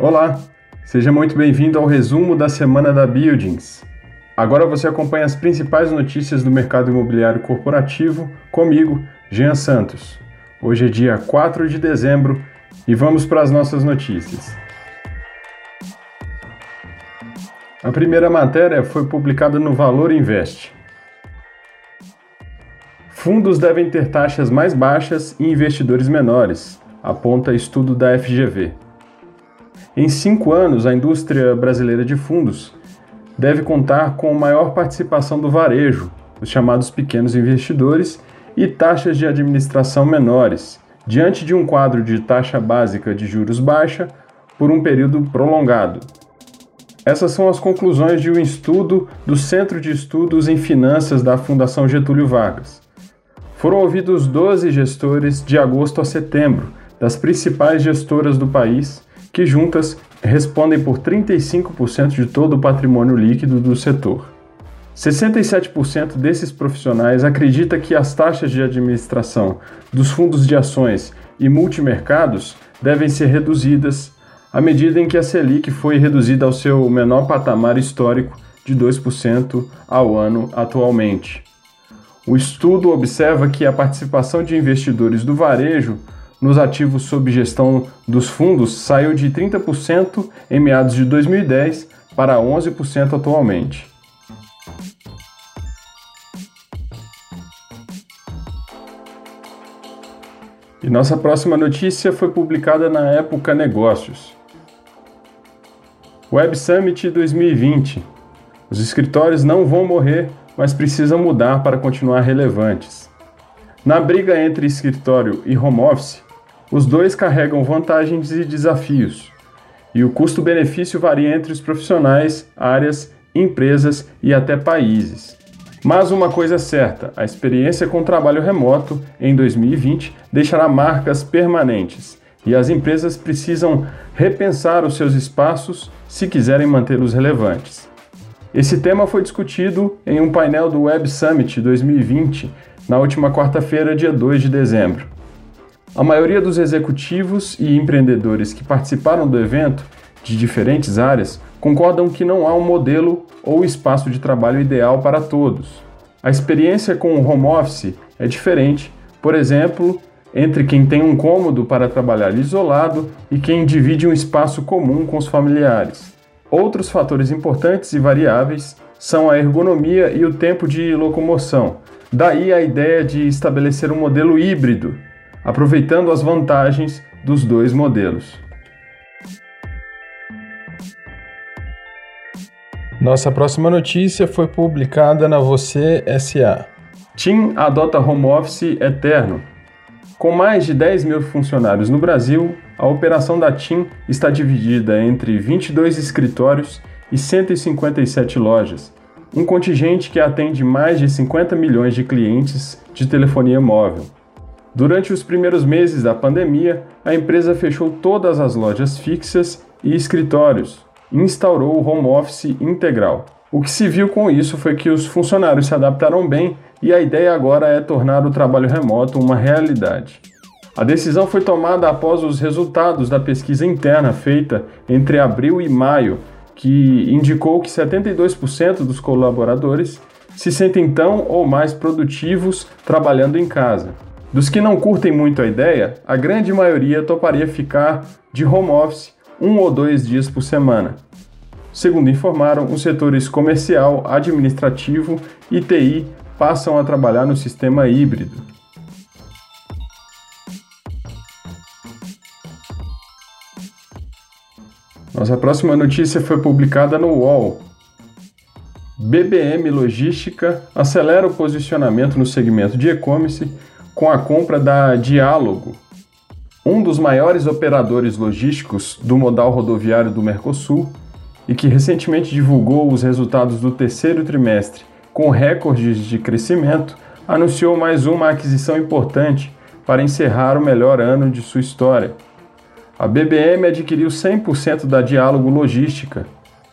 Olá, seja muito bem-vindo ao resumo da semana da Buildings. Agora você acompanha as principais notícias do mercado imobiliário corporativo comigo, Jean Santos. Hoje é dia 4 de dezembro e vamos para as nossas notícias. A primeira matéria foi publicada no Valor Invest. Fundos devem ter taxas mais baixas e investidores menores, aponta estudo da FGV. Em cinco anos, a indústria brasileira de fundos deve contar com maior participação do varejo, os chamados pequenos investidores, e taxas de administração menores, diante de um quadro de taxa básica de juros baixa por um período prolongado. Essas são as conclusões de um estudo do Centro de Estudos em Finanças da Fundação Getúlio Vargas. Foram ouvidos 12 gestores de agosto a setembro, das principais gestoras do país, que juntas respondem por 35% de todo o patrimônio líquido do setor. 67% desses profissionais acredita que as taxas de administração dos fundos de ações e multimercados devem ser reduzidas à medida em que a Selic foi reduzida ao seu menor patamar histórico de 2% ao ano atualmente. O estudo observa que a participação de investidores do varejo nos ativos sob gestão dos fundos saiu de 30% em meados de 2010 para 11% atualmente. E nossa próxima notícia foi publicada na Época Negócios. Web Summit 2020. Os escritórios não vão morrer mas precisam mudar para continuar relevantes. Na briga entre escritório e home office, os dois carregam vantagens e desafios, e o custo-benefício varia entre os profissionais, áreas, empresas e até países. Mas uma coisa é certa: a experiência com trabalho remoto em 2020 deixará marcas permanentes e as empresas precisam repensar os seus espaços se quiserem mantê-los relevantes. Esse tema foi discutido em um painel do Web Summit 2020 na última quarta-feira, dia 2 de dezembro. A maioria dos executivos e empreendedores que participaram do evento, de diferentes áreas, concordam que não há um modelo ou espaço de trabalho ideal para todos. A experiência com o home office é diferente, por exemplo, entre quem tem um cômodo para trabalhar isolado e quem divide um espaço comum com os familiares. Outros fatores importantes e variáveis são a ergonomia e o tempo de locomoção. Daí a ideia de estabelecer um modelo híbrido, aproveitando as vantagens dos dois modelos. Nossa próxima notícia foi publicada na Você SA. TIM adota home office eterno. Com mais de 10 mil funcionários no Brasil, a operação da TIM está dividida entre 22 escritórios e 157 lojas, um contingente que atende mais de 50 milhões de clientes de telefonia móvel. Durante os primeiros meses da pandemia, a empresa fechou todas as lojas fixas e escritórios e instaurou o home office integral. O que se viu com isso foi que os funcionários se adaptaram bem e a ideia agora é tornar o trabalho remoto uma realidade. A decisão foi tomada após os resultados da pesquisa interna feita entre abril e maio, que indicou que 72% dos colaboradores se sentem tão ou mais produtivos trabalhando em casa. Dos que não curtem muito a ideia, a grande maioria toparia ficar de home office um ou dois dias por semana. Segundo informaram, os setores comercial, administrativo e TI passam a trabalhar no sistema híbrido. Nossa próxima notícia foi publicada no UOL. BBM Logística acelera o posicionamento no segmento de e-commerce com a compra da Diálogo, um dos maiores operadores logísticos do modal rodoviário do Mercosul e que recentemente divulgou os resultados do terceiro trimestre com recordes de crescimento, anunciou mais uma aquisição importante para encerrar o melhor ano de sua história. A BBM adquiriu 100% da Diálogo Logística,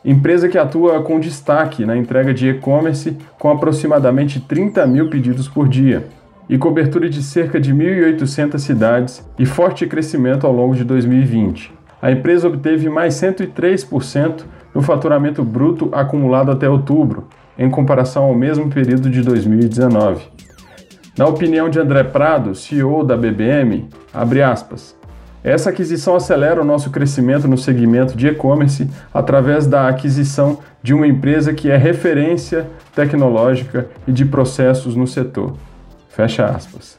empresa que atua com destaque na entrega de e-commerce com aproximadamente 30 mil pedidos por dia e cobertura de cerca de 1.800 cidades e forte crescimento ao longo de 2020. a empresa obteve mais 103% no faturamento bruto acumulado até outubro, em comparação ao mesmo período de 2019. Na opinião de André Prado, CEO da BBM, aspas, essa aquisição acelera o nosso crescimento no segmento de e-commerce através da aquisição de uma empresa que é referência tecnológica e de processos no setor. Fecha aspas.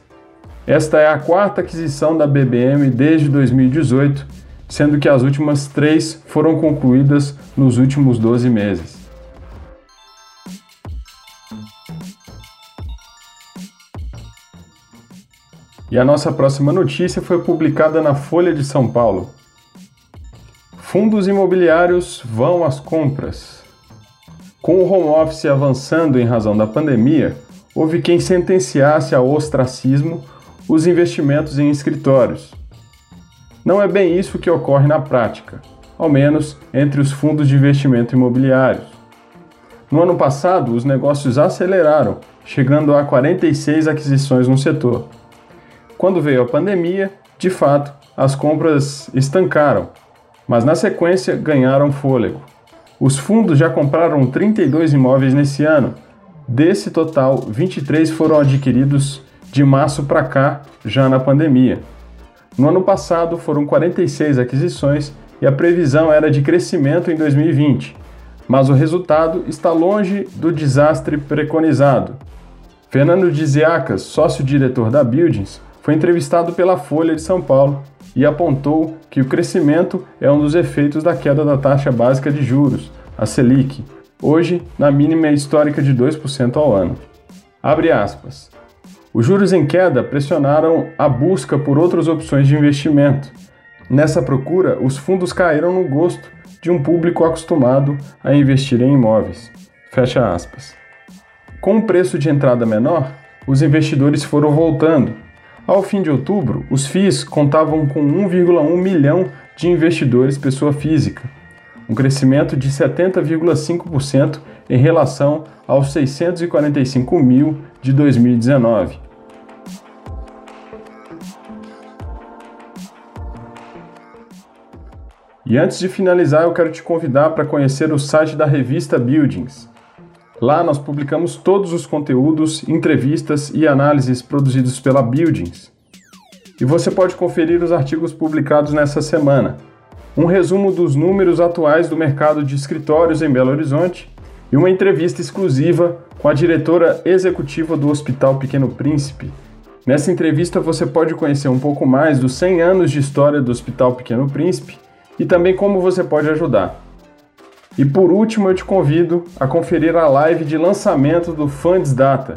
Esta é a quarta aquisição da BBM desde 2018, sendo que as últimas três foram concluídas nos últimos 12 meses. E a nossa próxima notícia foi publicada na Folha de São Paulo. Fundos imobiliários vão às compras. Com o home office avançando em razão da pandemia, houve quem sentenciasse ao ostracismo os investimentos em escritórios. Não é bem isso que ocorre na prática, ao menos entre os fundos de investimento imobiliários. No ano passado, os negócios aceleraram, chegando a 46 aquisições no setor. Quando veio a pandemia, de fato, as compras estancaram, mas na sequência ganharam fôlego. Os fundos já compraram 32 imóveis nesse ano. Desse total, 23 foram adquiridos de março para cá, já na pandemia. No ano passado foram 46 aquisições e a previsão era de crescimento em 2020, mas o resultado está longe do desastre preconizado. Fernando Diziacas, sócio-diretor da Buildings, foi entrevistado pela Folha de São Paulo e apontou que o crescimento é um dos efeitos da queda da taxa básica de juros, a Selic, hoje na mínima histórica de 2% ao ano. Abre aspas. Os juros em queda pressionaram a busca por outras opções de investimento. Nessa procura, os fundos caíram no gosto de um público acostumado a investir em imóveis. Fecha aspas. Com o preço de entrada menor, os investidores foram voltando ao fim de outubro, os FIIs contavam com 1,1 milhão de investidores pessoa física, um crescimento de 70,5% em relação aos 645 mil de 2019. E antes de finalizar, eu quero te convidar para conhecer o site da revista Buildings. Lá nós publicamos todos os conteúdos, entrevistas e análises produzidos pela Buildings. E você pode conferir os artigos publicados nessa semana. Um resumo dos números atuais do mercado de escritórios em Belo Horizonte e uma entrevista exclusiva com a diretora executiva do Hospital Pequeno Príncipe. Nessa entrevista você pode conhecer um pouco mais dos 100 anos de história do Hospital Pequeno Príncipe e também como você pode ajudar. E por último, eu te convido a conferir a live de lançamento do Funds Data.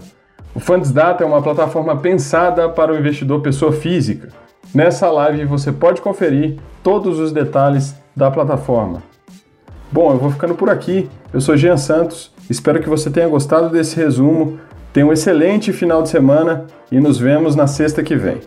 O Funds Data é uma plataforma pensada para o investidor pessoa física. Nessa live você pode conferir todos os detalhes da plataforma. Bom, eu vou ficando por aqui. Eu sou Jean Santos. Espero que você tenha gostado desse resumo. Tenha um excelente final de semana e nos vemos na sexta que vem.